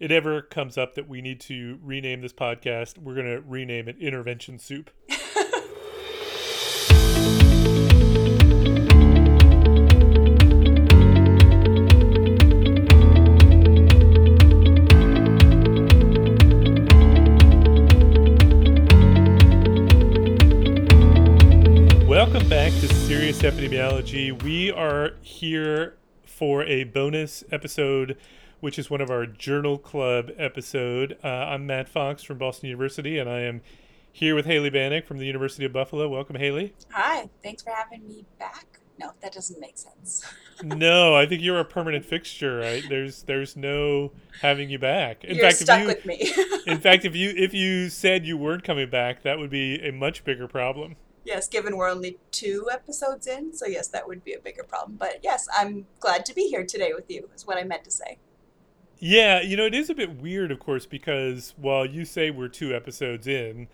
it ever comes up that we need to rename this podcast, we're going to rename it Intervention Soup. Welcome back to Serious Epidemiology. We are here for a bonus episode which is one of our Journal Club episode. Uh, I'm Matt Fox from Boston University, and I am here with Hailey Banack from the University of Buffalo. Welcome, Haley. Hi, thanks for having me back. No, that doesn't make sense. no, I think you're a permanent fixture, right? There's there's no having you back. In you're fact, stuck if you, with me. in fact, if you if you said you weren't coming back, that would be a much bigger problem yes, given we're only two episodes in, so yes, that would be a bigger problem. But yes, I'm glad to be here today with you, is what I meant to say. Yeah, you know, it is a bit weird, of course, because while you say we're two episodes in,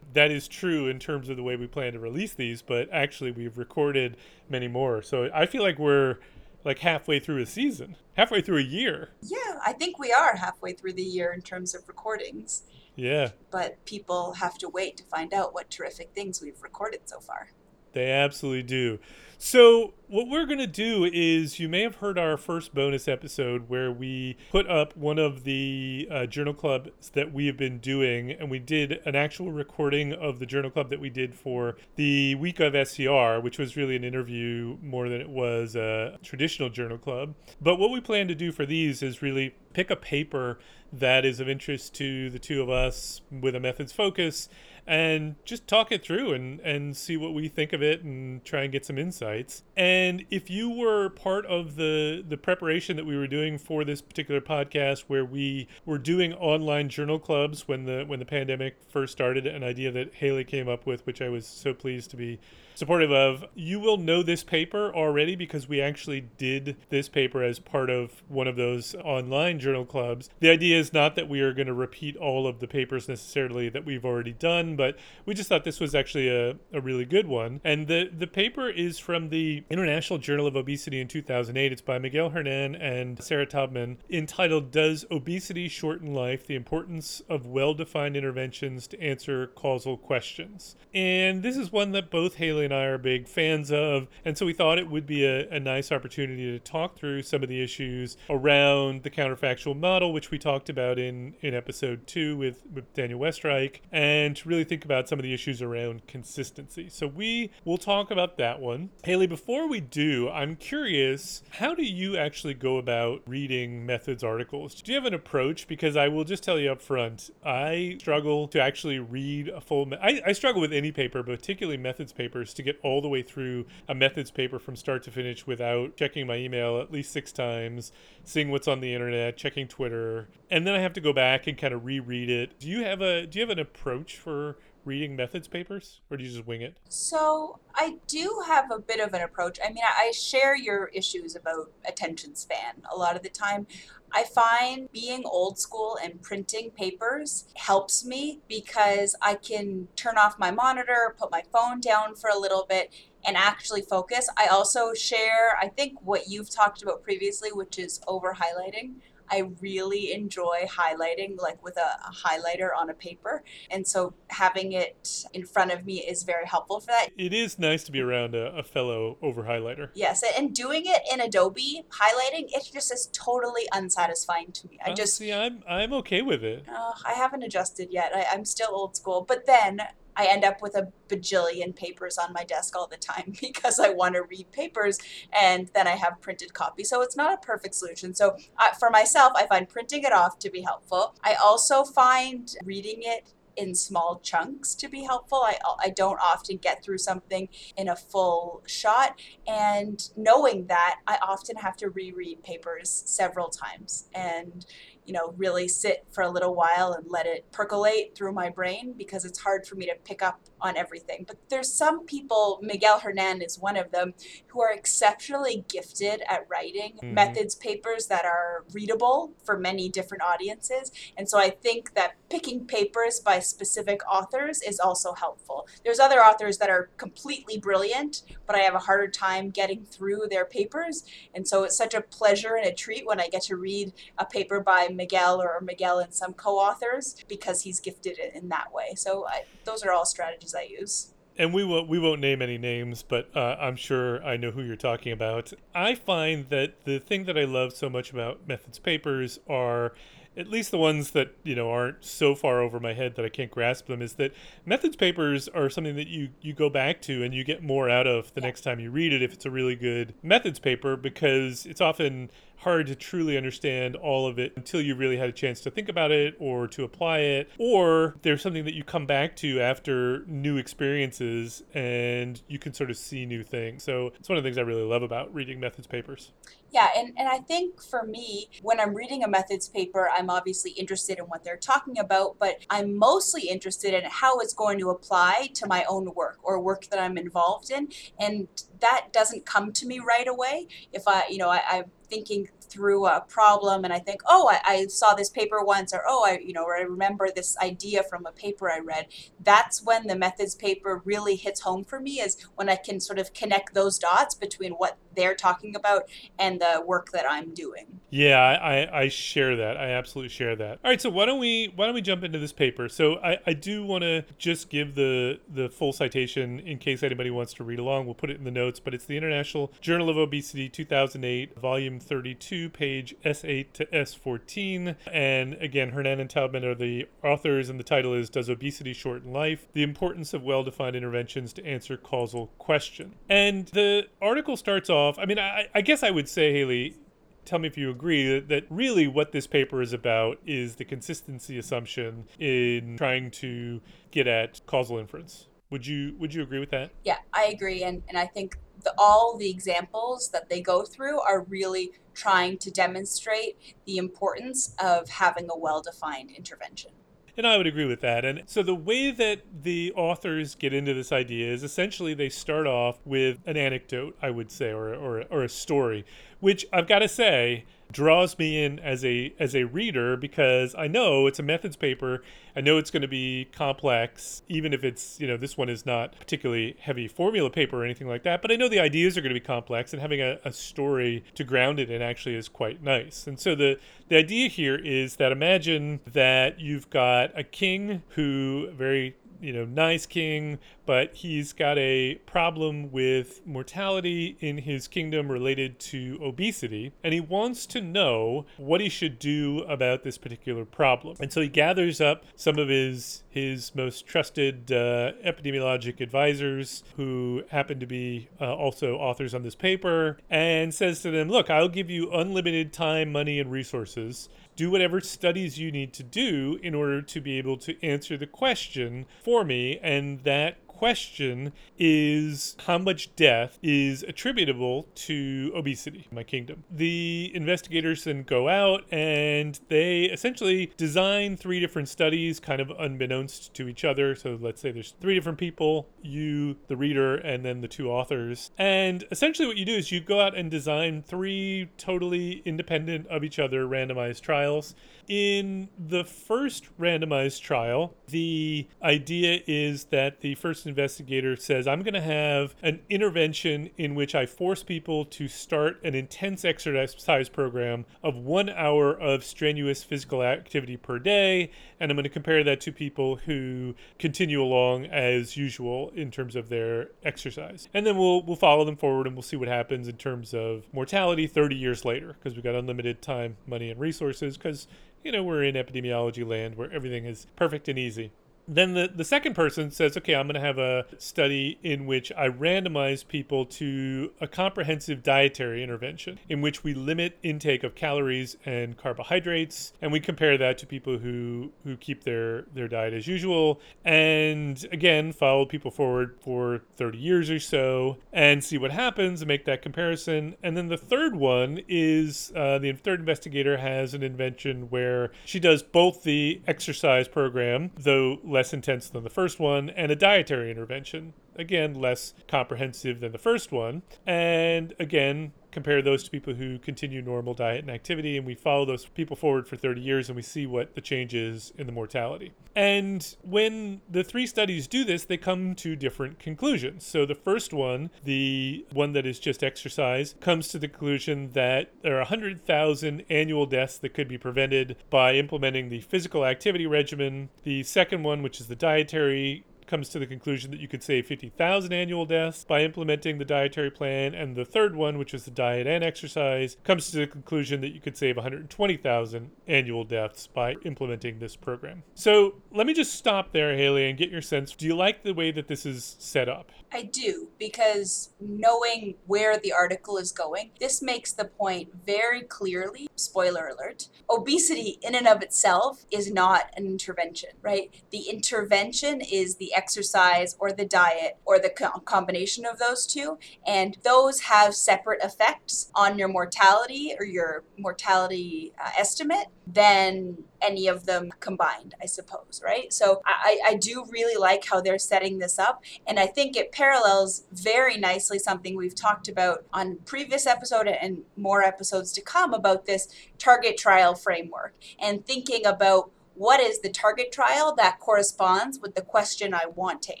that is true in terms of the way we plan to release these, but actually we've recorded many more. So I feel like we're like halfway through a season, halfway through a year. Yeah, I think we are halfway through the year in terms of recordings. Yeah. But people have to wait to find out what terrific things we've recorded so far. They absolutely do. So, what we're going to do is you may have heard our first bonus episode where we put up one of the uh, journal clubs that we have been doing, and we did an actual recording of the journal club that we did for the week of SER, which was really an interview more than it was a traditional journal club. But what we plan to do for these is really pick a paper that is of interest to the two of us with a methods focus and just talk it through and, and see what we think of it and try and get some insights. And if you were part of the, the preparation that we were doing for this particular podcast where we were doing online journal clubs when the when the pandemic first started, an idea that Hailey came up with, which I was so pleased to be supportive of. You will know this paper already because we actually did this paper as part of one of those online journal clubs. The idea is not that we are going to repeat all of the papers necessarily that we've already done, but we just thought this was actually a, a really good one. And the, the paper is from the International Journal of Obesity in 2008. It's by Miguel Hernan and Sarah Taubman, entitled Does Obesity Shorten Life? The Importance of Well Defined Interventions to Answer Causal Questions. And this is one that both Haley and I are big fans of. And so we thought it would be a, a nice opportunity to talk through some of the issues around the counterfactual model, which we talked about in, in episode two with, with Daniel Westreich, and to really think about some of the issues around consistency. So we will talk about that one. Haley, before we do, I'm curious, how do you actually go about reading methods articles? Do you have an approach? Because I will just tell you up front, I struggle to actually read a full. Me- I, I struggle with any paper, particularly methods papers to get all the way through a methods paper from start to finish without checking my email at least six times, seeing what's on the internet, checking Twitter, and then I have to go back and kind of reread it. Do you have a do you have an approach for reading methods papers or do you just wing it? So, I do have a bit of an approach. I mean, I share your issues about attention span a lot of the time. I find being old school and printing papers helps me because I can turn off my monitor, put my phone down for a little bit, and actually focus. I also share, I think, what you've talked about previously, which is over highlighting. I really enjoy highlighting, like with a, a, highlighter on a paper. And so having it in front of me is very helpful for that. It is nice to be around a, a fellow over highlighter. Yes. And doing it in Adobe, highlighting, it just is totally unsatisfying to me. I just. See, I'm, I'm okay with it. Uh, I haven't adjusted yet. I, I'm still old school. But then I end up with a bajillion papers on my desk all the time because I want to read papers and then I have printed copies. So it's not a perfect solution. So uh, for myself, I find printing it off to be helpful. I also find reading it in small chunks to be helpful. I, I don't often get through something in a full shot. And knowing that, I often have to reread papers several times. And you know, really sit for a little while and let it percolate through my brain because it's hard for me to pick up on everything. But there's some people, Miguel Hernan is one of them, who are exceptionally gifted at writing mm-hmm. methods papers that are readable for many different audiences. And so I think that picking papers by specific authors is also helpful. There's other authors that are completely brilliant, but I have a harder time getting through their papers. And so it's such a pleasure and a treat when I get to read a paper by Miguel or Miguel and some co-authors because he's gifted in that way. So I, those are all strategies I use and we won't we won't name any names, but uh, I'm sure I know who you're talking about. I find that the thing that I love so much about methods papers are at least the ones that you know aren't so far over my head that I can't grasp them is that methods papers are something that you you go back to and you get more out of the yeah. next time you read it if it's a really good methods paper because it's often hard to truly understand all of it until you really had a chance to think about it or to apply it or there's something that you come back to after new experiences and you can sort of see new things so it's one of the things i really love about reading methods papers yeah, and, and I think for me, when I'm reading a methods paper, I'm obviously interested in what they're talking about, but I'm mostly interested in how it's going to apply to my own work or work that I'm involved in. And that doesn't come to me right away. If I, you know, I, I'm thinking through a problem and I think, oh, I, I, saw this paper once, or oh, I, you know, or I remember this idea from a paper I read. That's when the methods paper really hits home for me, is when I can sort of connect those dots between what they're talking about and the work that I'm doing. Yeah, I, I share that. I absolutely share that. All right, so why don't we why don't we jump into this paper? So I, I do want to just give the the full citation in case anybody wants to read along. We'll put it in the notes, but it's the International Journal of Obesity 2008, volume 32, page S8 to S14. And again, Hernan and Taubman are the authors, and the title is Does Obesity Shorten Life? The Importance of Well Defined Interventions to Answer Causal Question. And the article starts off, I mean, I, I guess I would say, Hailey, tell me if you agree that, that really what this paper is about is the consistency assumption in trying to get at causal inference. Would you would you agree with that? Yeah, I agree, and and I think the, all the examples that they go through are really trying to demonstrate the importance of having a well-defined intervention. And I would agree with that. And so the way that the authors get into this idea is essentially they start off with an anecdote, I would say, or, or, or a story, which I've got to say draws me in as a as a reader because I know it's a methods paper. I know it's going to be complex, even if it's you know this one is not particularly heavy formula paper or anything like that. But I know the ideas are going to be complex, and having a, a story to ground it in actually is quite nice. And so the the idea here is that imagine that you've got a king who very you know, nice king, but he's got a problem with mortality in his kingdom related to obesity, and he wants to know what he should do about this particular problem. And so he gathers up some of his his most trusted uh, epidemiologic advisors, who happen to be uh, also authors on this paper, and says to them, "Look, I'll give you unlimited time, money, and resources." do whatever studies you need to do in order to be able to answer the question for me. And that question is how much death is attributable to obesity in my kingdom. The investigators then go out and they essentially design three different studies, kind of unbeknownst to each other. So let's say there's three different people you, the reader, and then the two authors. And essentially, what you do is you go out and design three totally independent of each other randomized trials. In the first randomized trial, the idea is that the first investigator says, I'm going to have an intervention in which I force people to start an intense exercise program of one hour of strenuous physical activity per day. And I'm going to compare that to people who continue along as usual in terms of their exercise. And then we'll, we'll follow them forward and we'll see what happens in terms of mortality 30 years later because we've got unlimited time, money, and resources because you know, we're in epidemiology land where everything is perfect and easy. Then the, the second person says, okay, I'm going to have a study in which I randomize people to a comprehensive dietary intervention in which we limit intake of calories and carbohydrates, and we compare that to people who, who keep their, their diet as usual. And again, follow people forward for 30 years or so and see what happens and make that comparison. And then the third one is uh, the third investigator has an invention where she does both the exercise program, though less intense than the first one, and a dietary intervention. Again, less comprehensive than the first one. And again, compare those to people who continue normal diet and activity, and we follow those people forward for 30 years and we see what the change is in the mortality. And when the three studies do this, they come to different conclusions. So the first one, the one that is just exercise, comes to the conclusion that there are 100,000 annual deaths that could be prevented by implementing the physical activity regimen. The second one, which is the dietary comes to the conclusion that you could save 50,000 annual deaths by implementing the dietary plan. And the third one, which is the diet and exercise, comes to the conclusion that you could save 120,000 annual deaths by implementing this program. So let me just stop there, Hailey, and get your sense. Do you like the way that this is set up? I do, because knowing where the article is going, this makes the point very clearly. Spoiler alert obesity, in and of itself, is not an intervention, right? The intervention is the exercise or the diet or the co- combination of those two, and those have separate effects on your mortality or your mortality uh, estimate than any of them combined, I suppose, right? So I, I do really like how they're setting this up, and I think it parallels very nicely something we've talked about on previous episode and more episodes to come about this target trial framework and thinking about what is the target trial that corresponds with the question I want to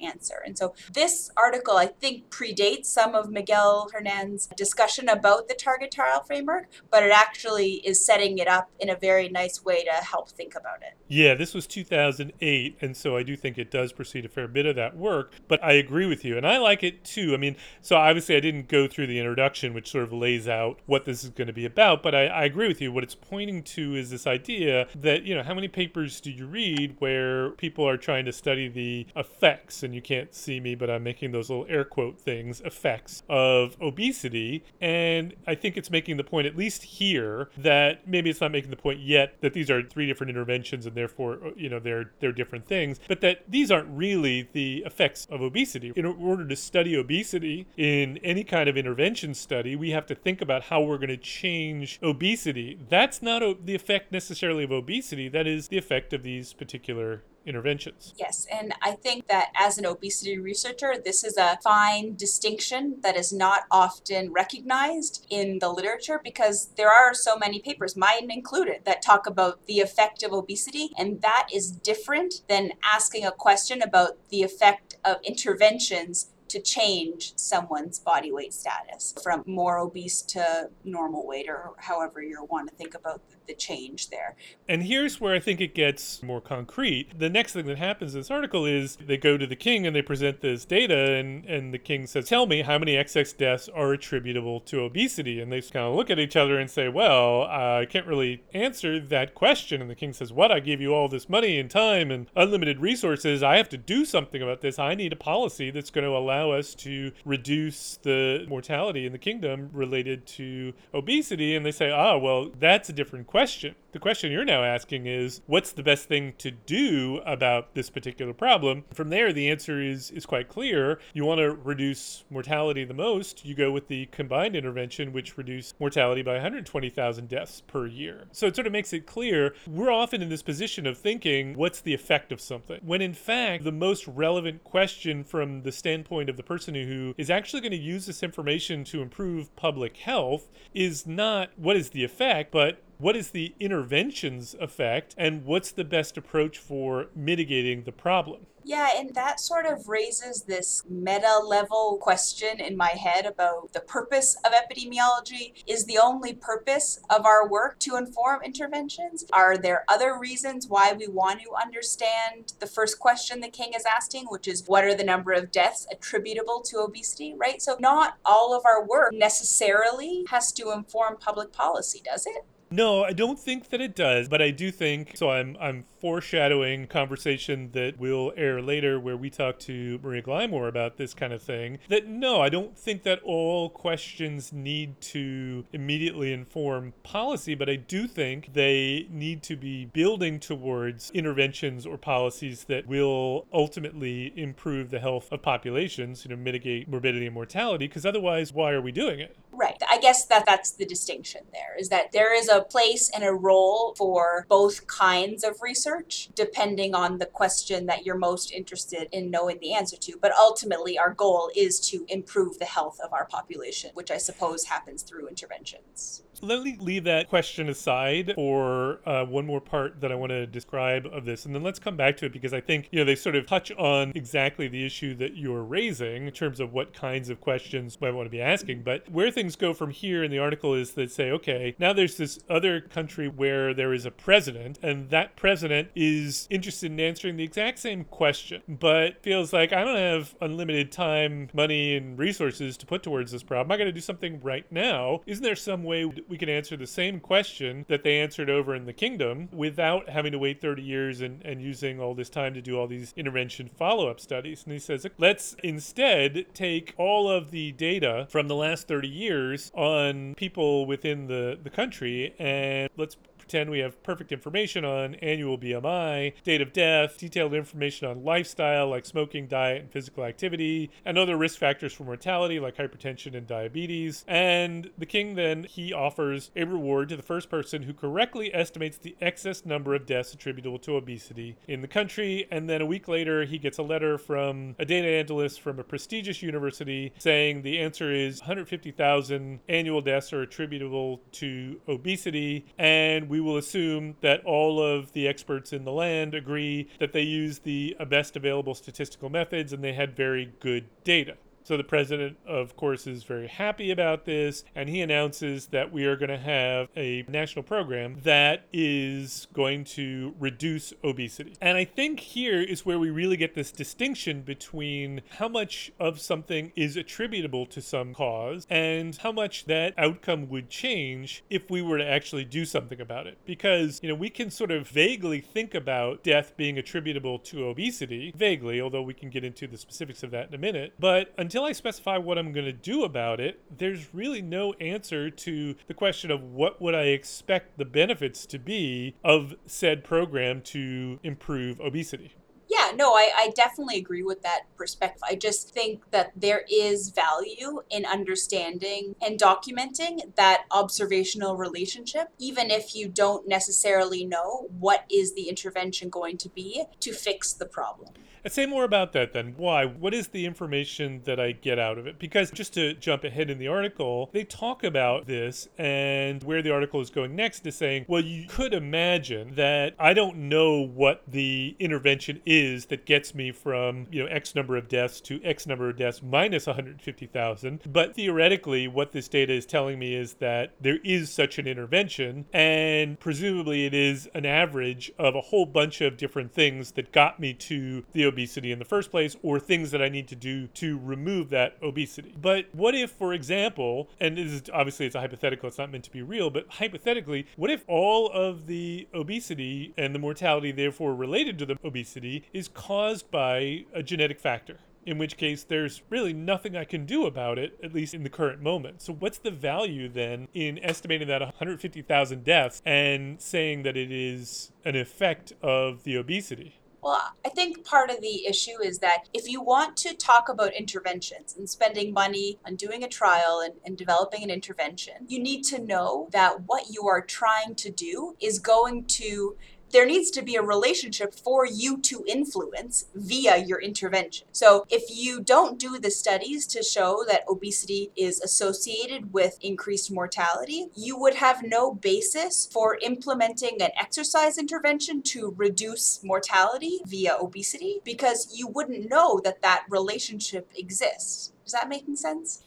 answer. And so this article, I think, predates some of Miguel Hernan's discussion about the target trial framework, but it actually is setting it up in a very nice way to help think about it. Yeah, this was 2008, and so I do think it does precede a fair bit of that work, but I agree with you, and I like it too. I mean, so obviously I didn't go through the introduction, which sort of lays out what this is going to be about, but I, I agree with you. What it's pointing to is this idea that, you know, how many papers do you read where people are trying to study the effects, and you can't see me, but I'm making those little air quote things, effects of obesity. And I think it's making the point, at least here, that maybe it's not making the point yet that these are three different interventions and therefore, uh, you know, they're they're different things, but that these aren't really the effects of obesity. In order to study obesity in any kind of intervention study, we have to think about how we're going to change obesity. That's not the effect necessarily of obesity, that is the effect effect of these particular interventions. Yes, and I think that as an obesity researcher, this is a fine distinction that is not often recognized in the literature because there are so many papers, mine included, that talk about the effect of obesity, and that is different than asking a question about the effect of interventions to change someone's body weight status from more obese to normal weight or however you want to think about the change there. And here's where I think it gets more concrete. The next thing that happens in this article is they go to the king and they present this data, and, and the king says, Tell me how many XX deaths are attributable to obesity. And they kind of look at each other and say, Well, I can't really answer that question. And the king says, What? I gave you all this money and time and unlimited resources. I have to do something about this. I need a policy that's going to allow us to reduce the mortality in the kingdom related to obesity. And they say, Ah, well, that's a different question. The question you're now asking is what's the best thing to do about this particular problem? From there, the answer is, is quite clear. You want to reduce mortality the most, you go with the combined intervention, which reduce mortality by 120,000 deaths per year. So it sort of makes it clear we're often in this position of thinking, what's the effect of something? When in fact, the most relevant question from the standpoint of the person who is actually going to use this information to improve public health is not what is the effect, but what is the intervention's effect and what's the best approach for mitigating the problem? Yeah, and that sort of raises this meta level question in my head about the purpose of epidemiology. Is the only purpose of our work to inform interventions? Are there other reasons why we want to understand the first question the king is asking, which is what are the number of deaths attributable to obesity, right? So, not all of our work necessarily has to inform public policy, does it? No, I don't think that it does, but I do think so. I'm I'm foreshadowing conversation that will air later, where we talk to Maria Glymour about this kind of thing. That no, I don't think that all questions need to immediately inform policy, but I do think they need to be building towards interventions or policies that will ultimately improve the health of populations, you know, mitigate morbidity and mortality. Because otherwise, why are we doing it? Right. I guess that that's the distinction there is that there is a place and a role for both kinds of research depending on the question that you're most interested in knowing the answer to. But ultimately, our goal is to improve the health of our population, which I suppose happens through interventions. Let me leave that question aside for uh, one more part that I want to describe of this, and then let's come back to it because I think you know they sort of touch on exactly the issue that you're raising in terms of what kinds of questions I want to be asking. But where things go from here in the article is that say, okay, now there's this other country where there is a president, and that president is interested in answering the exact same question, but feels like I don't have unlimited time, money, and resources to put towards this problem. I got to do something right now. Isn't there some way we can answer the same question that they answered over in the kingdom without having to wait 30 years and, and using all this time to do all these intervention follow up studies. And he says, let's instead take all of the data from the last 30 years on people within the, the country and let's pretend we have perfect information on annual BMI, date of death, detailed information on lifestyle like smoking, diet, and physical activity, and other risk factors for mortality like hypertension and diabetes. And the king then he offers a reward to the first person who correctly estimates the excess number of deaths attributable to obesity in the country. And then a week later, he gets a letter from a data analyst from a prestigious university saying the answer is 150,000 annual deaths are attributable to obesity, and we will assume that all of the experts in the land agree that they used the best available statistical methods and they had very good data. So the president, of course, is very happy about this, and he announces that we are going to have a national program that is going to reduce obesity. And I think here is where we really get this distinction between how much of something is attributable to some cause and how much that outcome would change if we were to actually do something about it. Because, you know, we can sort of vaguely think about death being attributable to obesity, vaguely, although we can get into the specifics of that in a minute. But until I specify what I'm going to do about it, there's really no answer to the question of what would I expect the benefits to be of said program to improve obesity. Yeah, no, I, I definitely agree with that perspective. I just think that there is value in understanding and documenting that observational relationship, even if you don't necessarily know what is the intervention going to be to fix the problem. Say more about that then. Why? What is the information that I get out of it? Because just to jump ahead in the article, they talk about this and where the article is going next is saying, well, you could imagine that I don't know what the intervention is that gets me from, you know, X number of deaths to X number of deaths minus 150,000. But theoretically, what this data is telling me is that there is such an intervention and presumably it is an average of a whole bunch of different things that got me to the obesity in the first place or things that I need to do to remove that obesity. But what if, for example, and this is obviously it's a hypothetical, it's not meant to be real, but hypothetically, what if all of the obesity and the mortality, therefore related to the obesity, is caused by a genetic factor? in which case there's really nothing I can do about it, at least in the current moment. So, what's the value then in estimating that 150,000 deaths and saying that it is an effect of the obesity? Well, I think part of the issue is that if you want to talk about interventions and spending money on doing a trial and, and, developing an intervention, you need to know that what you are trying to do is going to there needs to be a relationship for you to influence via your intervention. So, if you don't do the studies to show that obesity is associated with increased mortality, you would have no basis for implementing an exercise intervention to reduce mortality via obesity because you wouldn't know that that relationship exists. Is that making sense?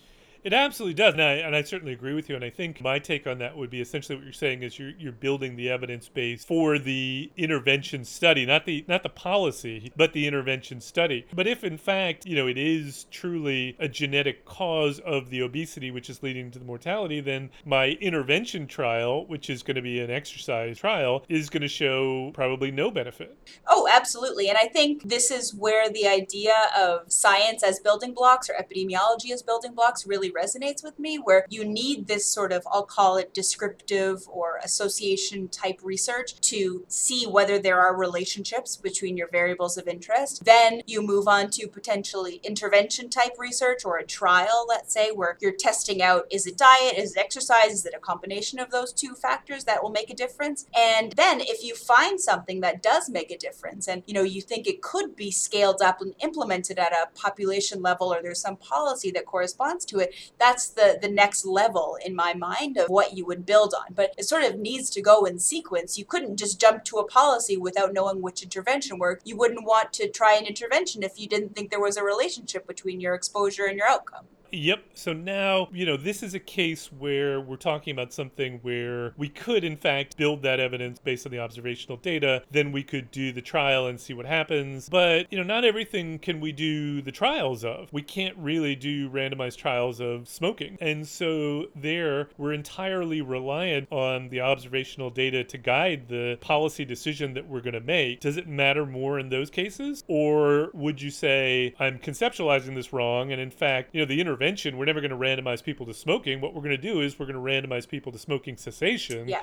It absolutely does, and I, and I certainly agree with you. And I think my take on that would be essentially what you're saying is you're you're building the evidence base for the intervention study, not the not the policy, but the intervention study. But if in fact you know it is truly a genetic cause of the obesity which is leading to the mortality, then my intervention trial, which is going to be an exercise trial, is going to show probably no benefit. Oh, absolutely. And I think this is where the idea of science as building blocks or epidemiology as building blocks really resonates with me, where you need this sort of, I'll call it descriptive or association type research to see whether there are relationships between your variables of interest. Then you move on to potentially intervention type research or a trial, let's say, where you're testing out is it diet, is it exercise, is it a combination of those two factors that will make a difference? And then if you find something that does make a difference and you know you think it could be scaled up and implemented at a population level or there's some policy that corresponds to it, that's the the next level in my mind of what you would build on. But it sort of needs to go in sequence. You couldn't just jump to a policy without knowing which intervention worked. You wouldn't want to try an intervention if you didn't think there was a relationship between your exposure and your outcome. Yep. So now, you know, this is a case where we're talking about something where we could, in fact, build that evidence based on the observational data. Then we could do the trial and see what happens. But, you know, not everything can we do the trials of. We can't really do randomized trials of smoking. And so there, we're entirely reliant on the observational data to guide the policy decision that we're going to make. Does it matter more in those cases? Or would you say, I'm conceptualizing this wrong? And in fact, you know, the intervention intervention, we're never going to randomize people to smoking. What we're going to do is we're going to randomize people to smoking cessation. Yeah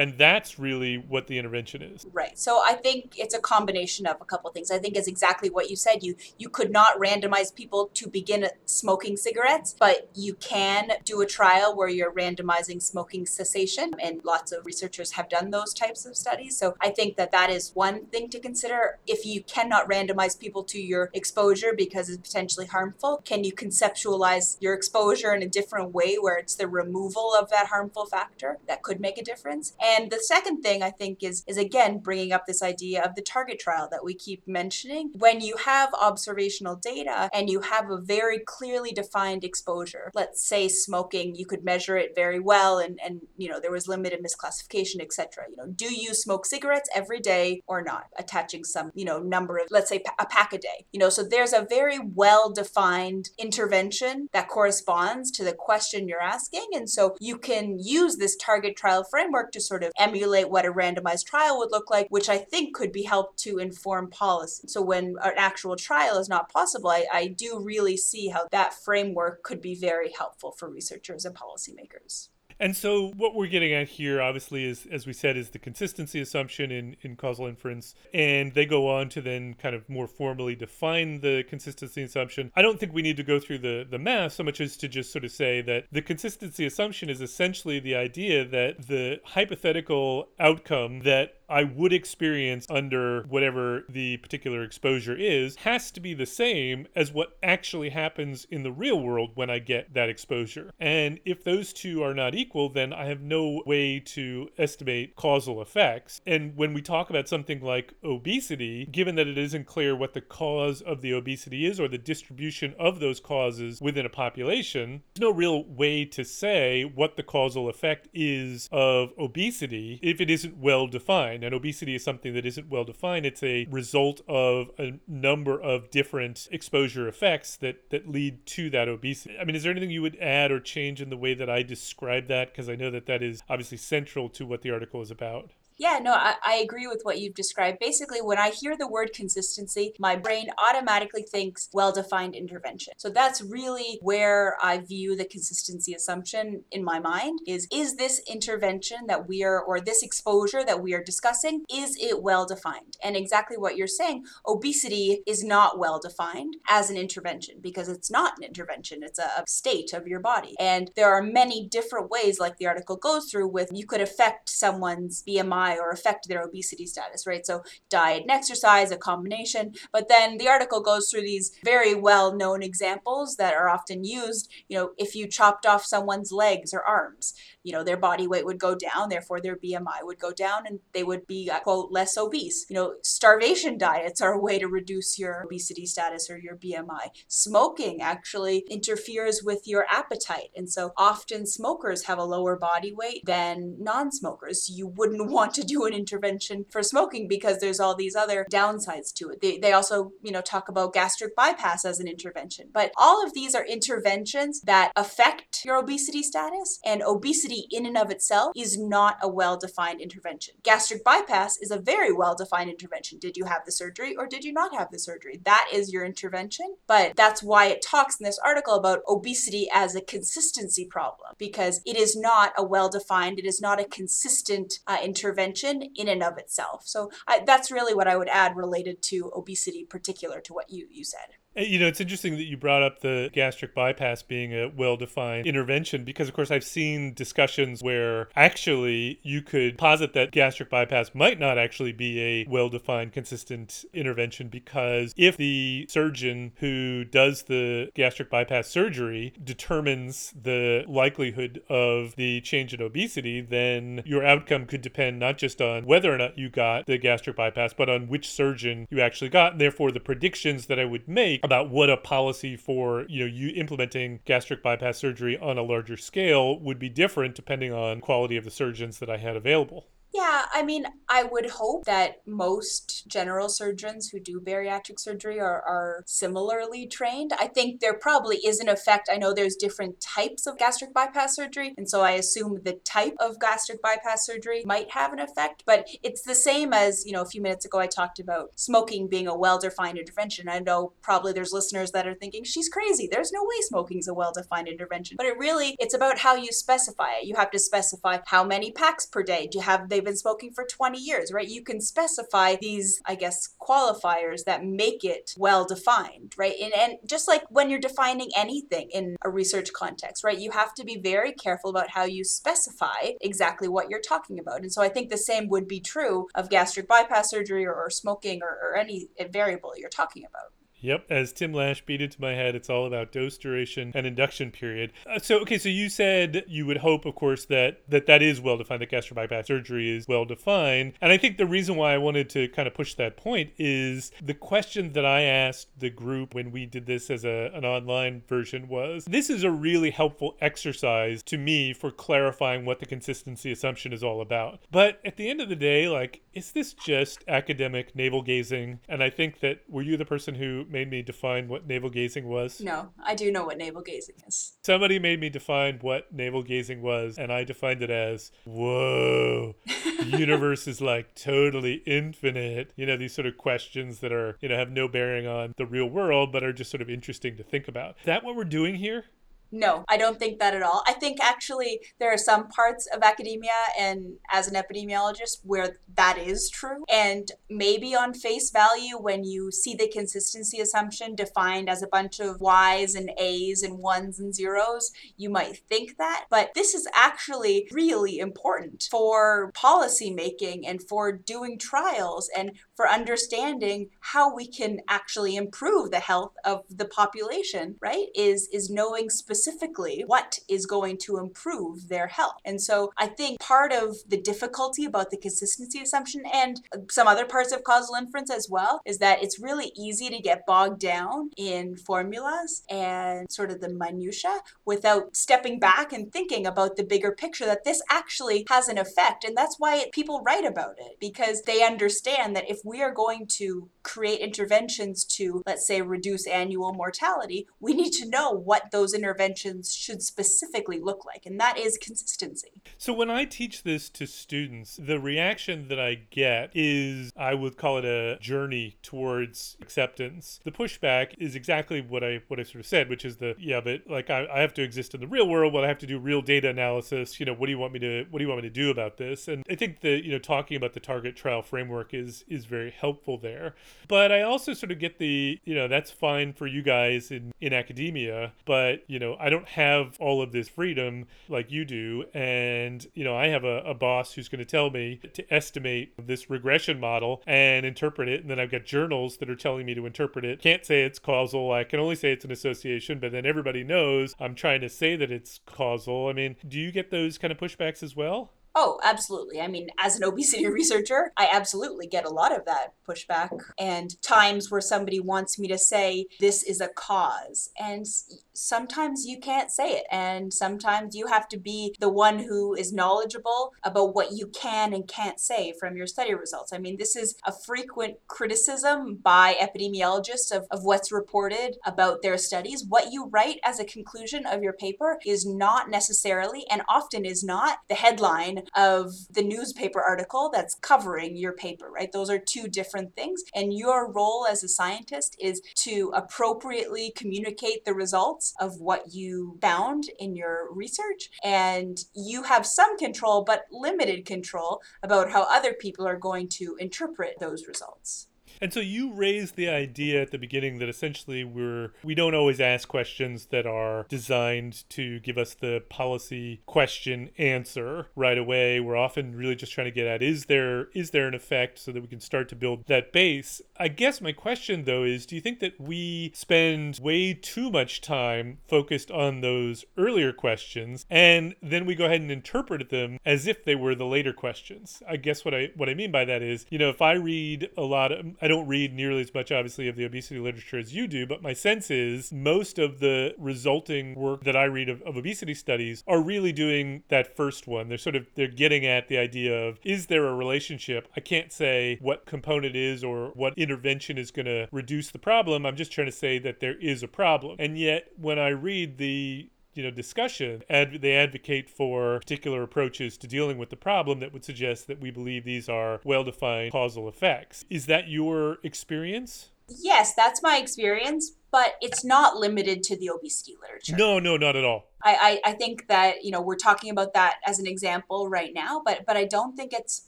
and that's really what the intervention is. Right. So i think it's a combination of a couple things. I think it's exactly what you said. You you could not randomize people to begin smoking cigarettes but you can do a trial where you're randomizing smoking cessation and lots of researchers have done those types of studies. So i think that that is one thing to consider. If you cannot randomize people to your exposure because it's potentially harmful can you conceptualize your exposure in a different way where it's the removal of that harmful factor that could make a difference and the second thing I think is is again bringing up this idea of the target trial that we keep mentioning. When you have observational data and you have a very clearly defined exposure, let's say smoking, you could measure it very well and and you know there was limited misclassification, etc. You know, do you smoke cigarettes every day or not? Attaching some, you know, number of let's say a pack a day. You know, so there's a very well defined intervention that corresponds to the question you're asking and so you can use this target trial framework to sort of emulate what a randomized trial would look like, which I think could be helped to inform policy. So when an actual trial is not possible, I, I do really see how that framework could be very helpful for researchers and policymakers. And so what we're getting at here, obviously, is as we said, is the consistency assumption in, in causal inference. And they go on to then kind of more formally define the consistency assumption. I don't think we need to go through the, the math so much as to just sort of say that the consistency assumption is essentially the idea that the hypothetical outcome that I would experience under whatever the particular exposure is has to be the same as what actually happens in the real world when I get that exposure. And if those two are not equal, then I have no way to estimate causal effects. And when we talk about something like obesity, given that it isn't clear what the cause of the obesity is or the distribution of those causes within a population, there's no real way to say what the causal effect is of obesity if it isn't well defined defined. And obesity is something that isn't well defined. It's a result of a number of different exposure effects that, that lead to that obesity. I mean, is there anything you would add or change in the way that I describe that? Because I know that that is obviously central to what the article is about. Yeah, no, I, I agree with what you've described. Basically, when I hear the word consistency, my brain automatically thinks well defined intervention. So that's really where I view the consistency assumption in my mind is is this intervention that we are or this exposure that we are discussing is it well defined? And exactly what you're saying, obesity is not well defined as an intervention because it's not an intervention, it's a, a state of your body. And there are many different ways like the article goes through with you could affect someone's BMI or affect their obesity status, right? So diet and exercise, a combination. But then the article goes through these very well known examples that are often used. You know, if you chopped off someone's legs or arms, you know, their body weight would go down, therefore their BMI would go down and they would be, uh, quote, less obese. You know, starvation diets are a way to reduce your obesity status or your BMI. Smoking actually interferes with your appetite. And so often smokers have a lower body weight than non smokers. You wouldn't want to to do an intervention for smoking because there's all these other downsides to it. They, they also, you know, talk about gastric bypass as an intervention. But all of these are interventions that affect your obesity status, and obesity in and of itself is not a well defined intervention. Gastric bypass is a very well defined intervention. Did you have the surgery or did you not have the surgery? That is your intervention. But that's why it talks in this article about obesity as a consistency problem because it is not a well defined, it is not a consistent uh, intervention in and of itself. So I, that's really what I would add related to obesity, particular to what you, you said. You know, it's interesting that you brought up the gastric bypass being a well defined intervention because, of course, I've seen discussions where actually you could posit that gastric bypass might not actually be a well defined, consistent intervention because if the surgeon who does the gastric bypass surgery determines the likelihood of the change in obesity, then your outcome could depend not just on whether or not you got the gastric bypass, but on which surgeon you actually got. And therefore, the predictions that I would make about what a policy for you know you implementing gastric bypass surgery on a larger scale would be different depending on quality of the surgeons that I had available. Yeah, I mean, I would hope that most general surgeons who do bariatric surgery are, are similarly trained. I think there probably is an effect. I know there's different types of gastric bypass surgery, and so I assume the type of gastric bypass surgery might have an effect, but it's the same as, you know, a few minutes ago I talked about smoking being a well defined intervention. I know probably there's listeners that are thinking, she's crazy. There's no way smoking's a well defined intervention. But it really, it's about how you specify it. You have to specify how many packs per day. Do you have, they've been smoking for 20 years, right? You can specify these, I guess, qualifiers that make it well defined, right? And, and just like when you're defining anything in a research context, right, you have to be very careful about how you specify exactly what you're talking about. And so I think the same would be true of gastric bypass surgery or, or smoking or, or any variable you're talking about. Yep, as Tim Lash beat into my head, it's all about dose duration and induction period. Uh, so, okay, so you said you would hope, of course, that that, that is well defined, that gastric bypass surgery is well defined. And I think the reason why I wanted to kind of push that point is the question that I asked the group when we did this as a, an online version was this is a really helpful exercise to me for clarifying what the consistency assumption is all about. But at the end of the day, like, is this just academic navel gazing? And I think that were you the person who made me define what navel gazing was? No, I do know what navel gazing is. Somebody made me define what navel gazing was, and I defined it as whoa, the universe is like totally infinite. You know, these sort of questions that are, you know, have no bearing on the real world, but are just sort of interesting to think about. Is that what we're doing here? No, I don't think that at all. I think actually there are some parts of academia and as an epidemiologist where that is true. And maybe on face value, when you see the consistency assumption defined as a bunch of Y's and A's and ones and zeros, you might think that. But this is actually really important for policy making and for doing trials and for understanding how we can actually improve the health of the population, right? Is is knowing specifically what is going to improve their health. And so I think part of the difficulty about the consistency assumption and some other parts of causal inference as well is that it's really easy to get bogged down in formulas and sort of the minutia without stepping back and thinking about the bigger picture that this actually has an effect. And that's why people write about it because they understand that if are going to create interventions to, let's say, reduce annual mortality, we need to know what those interventions should specifically look like, and that is consistency. So when I teach this to students, the reaction that I get is I would call it a journey towards acceptance. The pushback is exactly what I what I sort of said, which is the yeah, but like I, I have to exist in the real world, but I have to do real data analysis. You know, what do you want me to what do you want me to do about this? And I think that you know talking about the target trial framework is is very helpful there. But I also sort of get the you know that's fine for you guys in in academia, but you know I don't have all of this freedom like you do. And, you know, I have a, a boss who's going to tell me to estimate this regression model and interpret it. And then I've got journals that are telling me to interpret it. Can't say it's causal. I can only say it's an association, but then everybody knows I'm trying to say that it's causal. I mean, do you get those kind of pushbacks as well? Oh, absolutely. I mean, as an obesity researcher, I absolutely get a lot of that pushback and times where somebody wants me to say this is a cause. And sometimes you can't say it. And sometimes you have to be the one who is knowledgeable about what you can and can't say from your study results. I mean, this is a frequent criticism by epidemiologists of, of what's reported about their studies. What you write as a conclusion of your paper is not necessarily and often is not the headline of the newspaper article that's covering your paper, right? Those are two different things. And your role as a scientist is to appropriately communicate the results of what you found in your research. And you have some control, but limited control about how other people are going to interpret those results. And so you raised the idea at the beginning that essentially we're we don't always ask questions that are designed to give us the policy question answer right away. We're often really just trying to get at is there is there an effect so that we can start to build that base. I guess my question though is do you think that we spend way too much time focused on those earlier questions and then we go ahead and interpret them as if they were the later questions? I guess what I what I mean by that is, you know, if I read a lot of I don't read nearly as much, obviously, of the obesity literature as you do, but my sense is most of the resulting work that I read of, of obesity studies are really doing that first one. They're sort of they're getting at the idea of is there a relationship? I can't say what component is or what intervention is going to reduce the problem. I'm just trying to say that there is a problem. And yet, when I read the you know discussion ad- they advocate for particular approaches to dealing with the problem that would suggest that we believe these are well-defined causal effects. Is that your experience? Yes that's my experience but it's not limited to the obesity literature. No no not at all I, I, I think that you know we're talking about that as an example right now, but but I don't think it's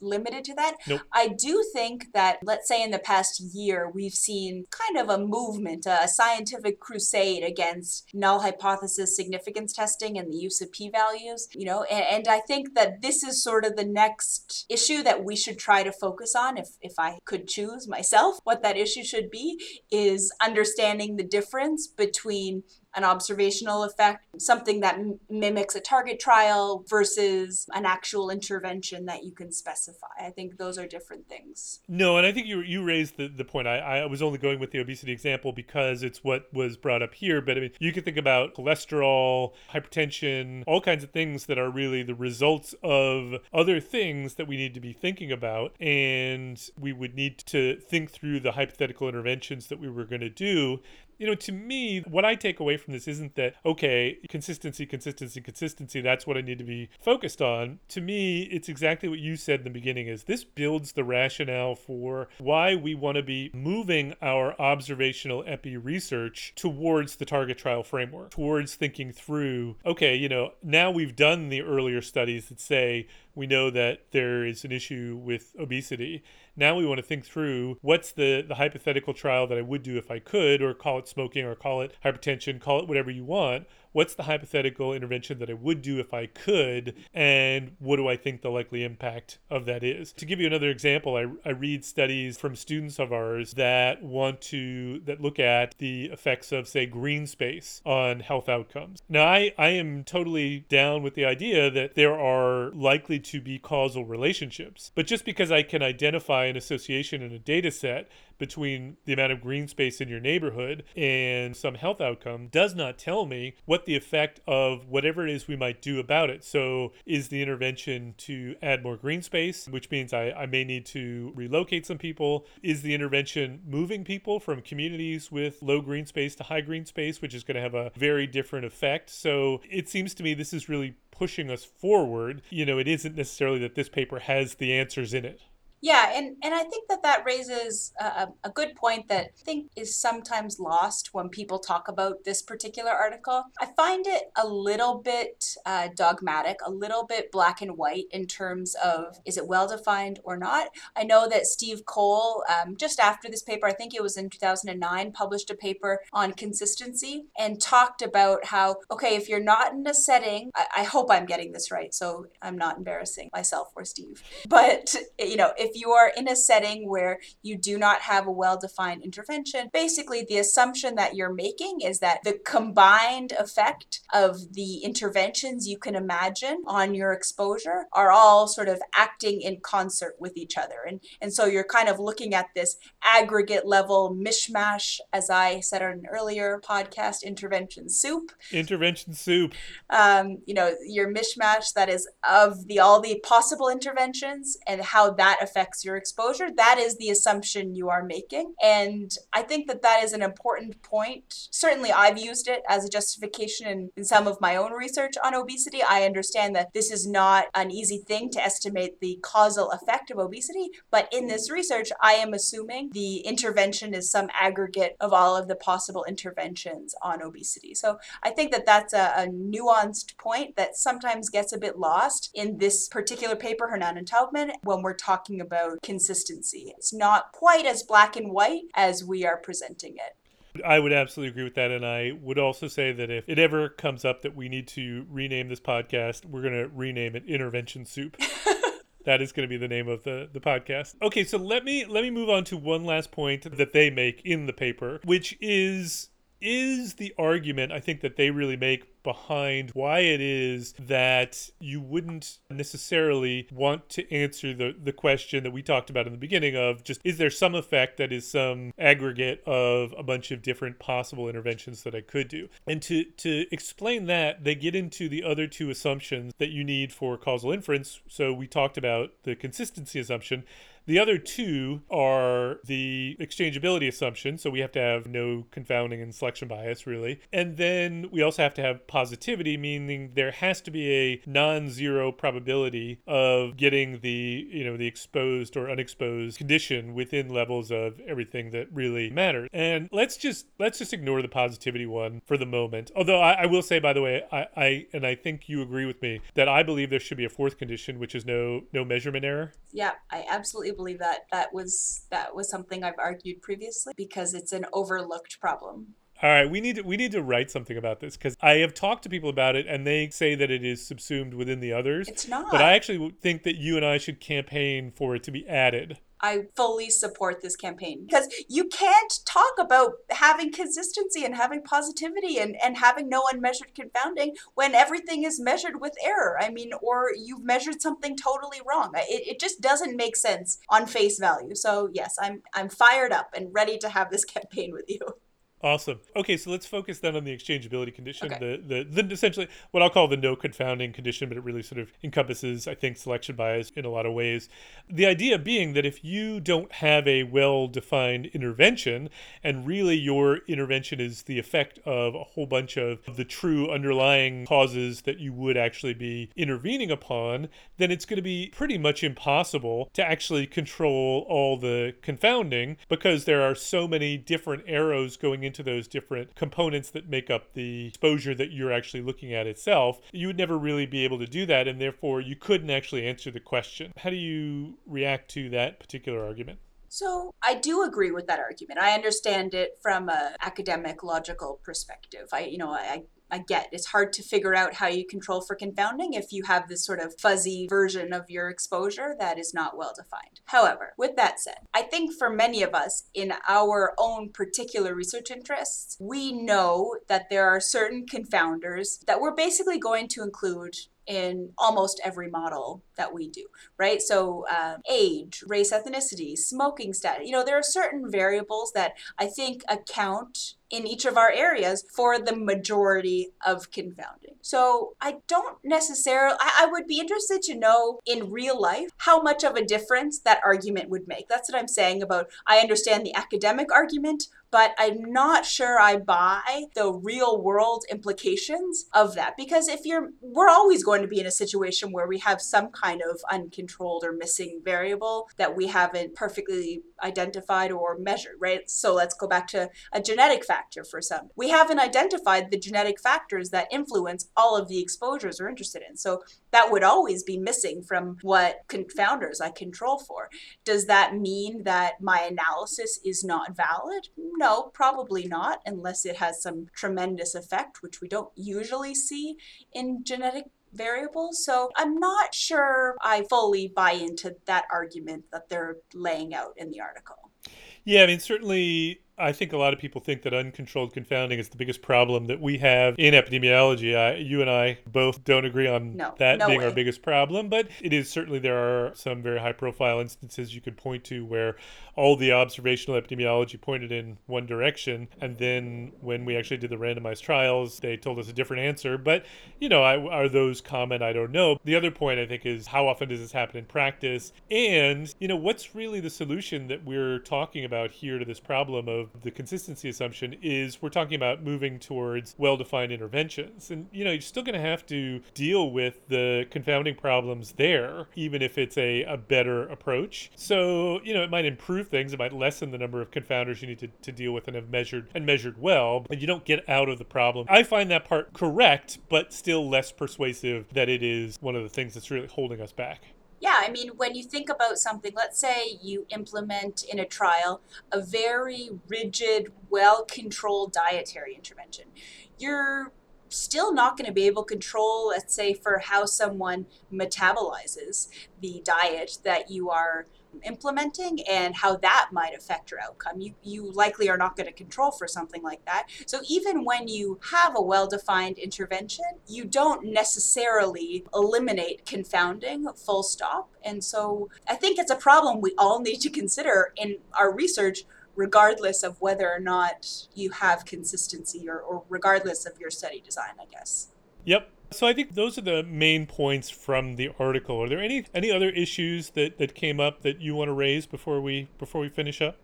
limited to that. Nope. I do think that let's say in the past year we've seen kind of a movement, a scientific crusade against null hypothesis significance testing and the use of p-values. You know, and, and I think that this is sort of the next issue that we should try to focus on. If if I could choose myself, what that issue should be is understanding the difference between an observational effect, something that m- mimics a target trial versus an actual intervention that you can specify. I think those are different things. No, and I think you you raised the, the point. I, I was only going with the obesity example because it's what was brought up here. But I mean, you could think about cholesterol, hypertension, all kinds of things that are really the results of other things that we need to be thinking about. And we would need to think through the hypothetical interventions that we were going to do you know, to me, what I take away from this isn't that, okay, consistency, consistency, consistency, that's what I need to be focused on. To me, it's exactly what you said in the beginning is this builds the rationale for why we want to be moving our observational epi research towards the target trial framework, towards thinking through, okay, you know, now we've done the earlier studies that say we know that there is an issue with obesity. Now we want to think through what's the, the hypothetical trial that I would do if I could, or call it smoking, or call it hypertension, call it whatever you want what's the hypothetical intervention that I would do if I could, and what do I think the likely impact of that is? To give you another example, I, I read studies from students of ours that want to that look at the effects of say green space on health outcomes. Now I, I am totally down with the idea that there are likely to be causal relationships. But just because I can identify an association in a data set between the amount of green space in your neighborhood and some health outcome does not tell me what the effect of whatever it is we might do about it. So, is the intervention to add more green space, which means I, I may need to relocate some people? Is the intervention moving people from communities with low green space to high green space, which is going to have a very different effect? So, it seems to me this is really pushing us forward. You know, it isn't necessarily that this paper has the answers in it. Yeah, and, and I think that that raises a, a good point that I think is sometimes lost when people talk about this particular article. I find it a little bit uh, dogmatic, a little bit black and white in terms of is it well defined or not. I know that Steve Cole, um, just after this paper, I think it was in 2009, published a paper on consistency and talked about how, okay, if you're not in a setting, I, I hope I'm getting this right, so I'm not embarrassing myself or Steve, but, you know, if if you are in a setting where you do not have a well defined intervention, basically the assumption that you're making is that the combined effect of the interventions you can imagine on your exposure are all sort of acting in concert with each other. And, and so you're kind of looking at this aggregate level mishmash, as I said on an earlier podcast, intervention soup. Intervention soup. Um, you know, your mishmash that is of the all the possible interventions and how that affects your exposure. That is the assumption you are making. And I think that that is an important point. Certainly, I've used it as a justification in, in some of my own research on obesity. I understand that this is not an easy thing to estimate the causal effect of obesity, but in this research, I am assuming the intervention is some aggregate of all of the possible interventions on obesity. So I think that that's a, a nuanced point that sometimes gets a bit lost in this particular paper, Hernan and Taubman, when we're talking about consistency. It's not quite as black and white as we are presenting it. I would absolutely agree with that. And I would also say that if it ever comes up that we need to rename this podcast, we're going to rename it Intervention Soup. that is going to be the name of the, the podcast. Okay, so let me let me move on to one last point that they make in the paper, which is is the argument I think that they really make behind why it is that you wouldn't necessarily want to answer the, the question that we talked about in the beginning of just is there some effect that is some aggregate of a bunch of different possible interventions that I could do? And to, to explain that, they get into the other two assumptions that you need for causal inference. So we talked about the consistency assumption. The other two are the exchangeability assumption. So we have to have no confounding and selection bias, really. And then we also have to have positivity, meaning there has to be a non-zero probability of getting the, you know, the exposed or unexposed condition within levels of everything that really matters. And let's just let's just ignore the positivity one for the moment. Although I, I will say, by the way, I, I and I think you agree with me that I believe there should be a fourth condition, which is no no measurement error. Yeah, I absolutely believe that that was that was something I've argued previously because it's an overlooked problem. All right, we need to we need to write something about this because I have talked to people about it and they say that it is subsumed within the others. It's not. But I actually think that you and I should campaign for it to be added. I fully support this campaign because you can't talk about having consistency and having positivity and, and having no unmeasured confounding when everything is measured with error. I mean, or you've measured something totally wrong. It, it just doesn't make sense on face value. So yes, I'm I'm fired up and ready to have this campaign with you. Awesome. Okay, so let's focus then on the exchangeability condition, Okay. the, the the essentially what I'll call the no confounding condition, but it really sort of encompasses, I think, selection bias in a lot of ways. The idea being that if you don't have a well-defined intervention, and really your intervention is the effect of a whole bunch of the true underlying causes that you would actually be intervening upon, then it's going to be pretty much impossible to actually control all the confounding because there are so many different arrows going into those different components that make up the exposure that you're actually looking at itself. You would never really be able to do that, and therefore you couldn't actually answer the question. How do you react to that particular argument? So I do agree with that argument. I understand it from an academic logical perspective. I you know I Get it's hard to figure out how you control for confounding if you have this sort of fuzzy version of your exposure that is not well defined. However, with that said, I think for many of us in our own particular research interests, we know that there are certain confounders that we're basically going to include in almost every model that we do, right? So, um, age, race, ethnicity, smoking status, you know, there are certain variables that I think account in each of our areas for the majority of confounding. So, I don't necessarily, I, I would be interested to know in real life how much of a difference that argument would make. That's what I'm saying about I understand the academic argument, but I'm not sure I buy the real world implications of that because if you're we're always going to be in a situation where we have some kind of uncontrolled or missing variable that we haven't perfectly identified or measured, right? So let's go back to a genetic factor for some. We haven't identified the genetic factors that influence all of the exposures we're interested in. So that would always be missing from what confounders I control for. Does that mean that my analysis is not valid? No, probably not, unless it has some tremendous effect, which we don't usually see in genetic variables. So I'm not sure I fully buy into that argument that they're laying out in the article. Yeah, I mean, certainly I think a lot of people think that uncontrolled confounding is the biggest problem that we have in epidemiology. I, you and I both don't agree on No, that no being way. our biggest problem, but it is certainly there are some very high profile instances you could point to where all the observational epidemiology pointed in one direction, and then when we actually did the randomized trials, they told us a different answer. But, you know, I, are those common? I don't know. The other point I think is how often does this happen in practice? And, you know, what's really the solution that we're talking about here to this problem of the consistency assumption is we're talking about moving towards well defined interventions. And, you know, you're still going to have to deal with the confounding problems there, even if it's a, a better approach. So, you know, it might improve things, it might lessen the number of confounders you need to, to deal with and have measured and measured well, but you don't get out of the problem. I find that part correct, but still less persuasive that it is one of the things that's really holding us back. Yeah, I mean, when you think about something, let's say you implement in a trial a very rigid, well controlled dietary intervention, you're still not going to be able to control, let's say, for how someone metabolizes the diet that you are implementing and how that might affect your outcome. You, you likely are not going to control for something like that. So even when you have a well defined intervention, you don't necessarily eliminate confounding full stop. And so I think it's a problem we all need to consider in our research regardless of whether or not you have consistency or, or regardless of your study design, I guess. Yep. So I think those are the main points from the article. Are there any any other issues that, that came up that you want to raise before we before we finish up?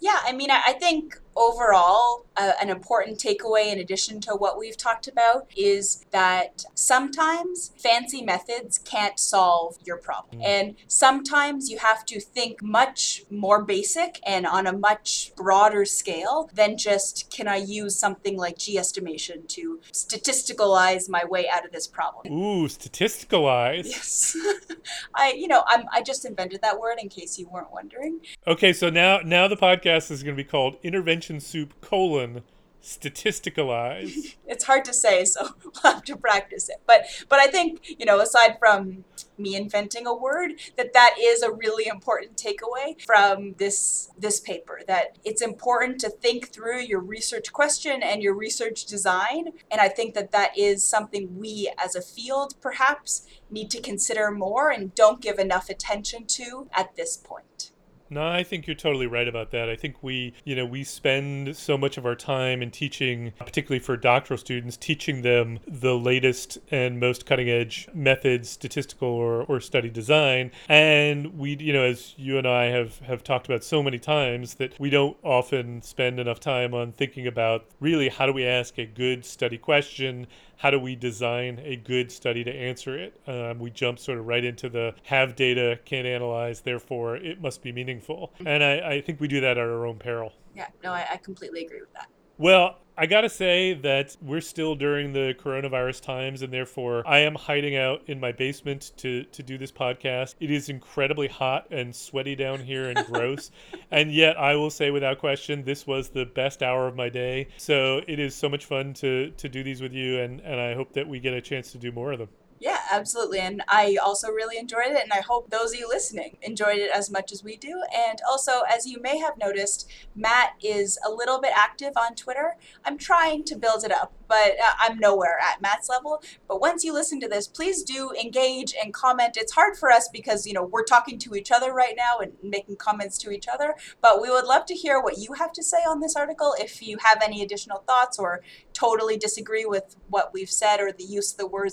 Yeah, I mean, I I think overall, uh, an important takeaway in addition to what we've talked about is that sometimes fancy methods can't solve your problem. And sometimes you have to think much more basic and on a much broader scale than just can I use something like G estimation to statisticalize my way out of this problem. Ooh, statisticalize. Yes. I, you know, I'm, I just invented that word in case you weren't wondering. Okay, so now now the podcast is going to be called Intervention Soup colon statisticalize. it's hard to say, so we'll have to practice it. But but I think you know, aside from me inventing a word, that that is a really important takeaway from this this paper. That it's important to think through your research question and your research design, and I think that that is something we as a field perhaps need to consider more and don't give enough attention to at this point. No, I think you're totally right about that. I think we, you know, we spend so much of our time in teaching, particularly for doctoral students, teaching them the latest and most cutting edge methods, statistical or, or study design. And we, you know, as you and I have, have talked about so many times, that we don't often spend enough time on thinking about really how do we ask a good study question? How do we design a good study to answer it? Um, we jump sort of right into the have data, can't analyze, therefore it must be meaningful. And I, I think we do that at our own peril. Yeah, no, I, I completely agree with that. Well, I gotta say that we're still during the coronavirus times, and therefore I am hiding out in my basement to, to do this podcast. It is incredibly hot and sweaty down here and gross. and yet, I will say without question, this was the best hour of my day. So it is so much fun to, to do these with you, and, and I hope that we get a chance to do more of them. Yeah, absolutely. And I also really enjoyed it. And I hope those of you listening enjoyed it as much as we do. And also, as you may have noticed, Matt is a little bit active on Twitter. I'm trying to build it up, but uh, I'm nowhere at Matt's level. But once you listen to this, please do engage and comment. It's hard for us because, you know, we're talking to each other right now and making comments to each other. But we would love to hear what you have to say on this article. If you have any additional thoughts or totally disagree with what we've said or the use of the word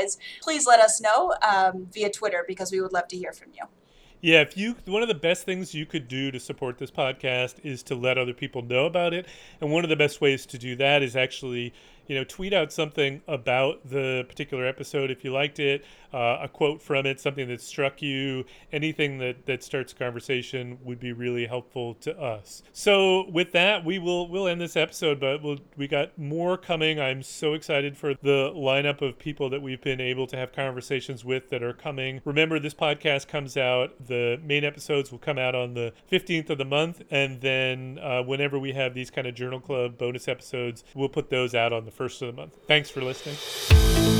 statisticalize, please let us know um, via Twitter because we would love to hear from you. Yeah, if you one of the best things you could do to support this podcast is to let other people know about it. And one of the best ways to do that is actually, you know, tweet out something about the particular episode if you liked it, uh, a quote from it, something that struck you, anything that that starts a conversation would be really helpful to us. So with that, we will we'll end this episode, but we'll, we got more coming. I'm so excited for the lineup of people that we've been able to have conversations with that are coming. Remember, this podcast comes out. The main episodes will come out on the 15th of the month, and then uh, whenever we have these kind of journal club bonus episodes, we'll put those out on the first of the month. Thanks for listening.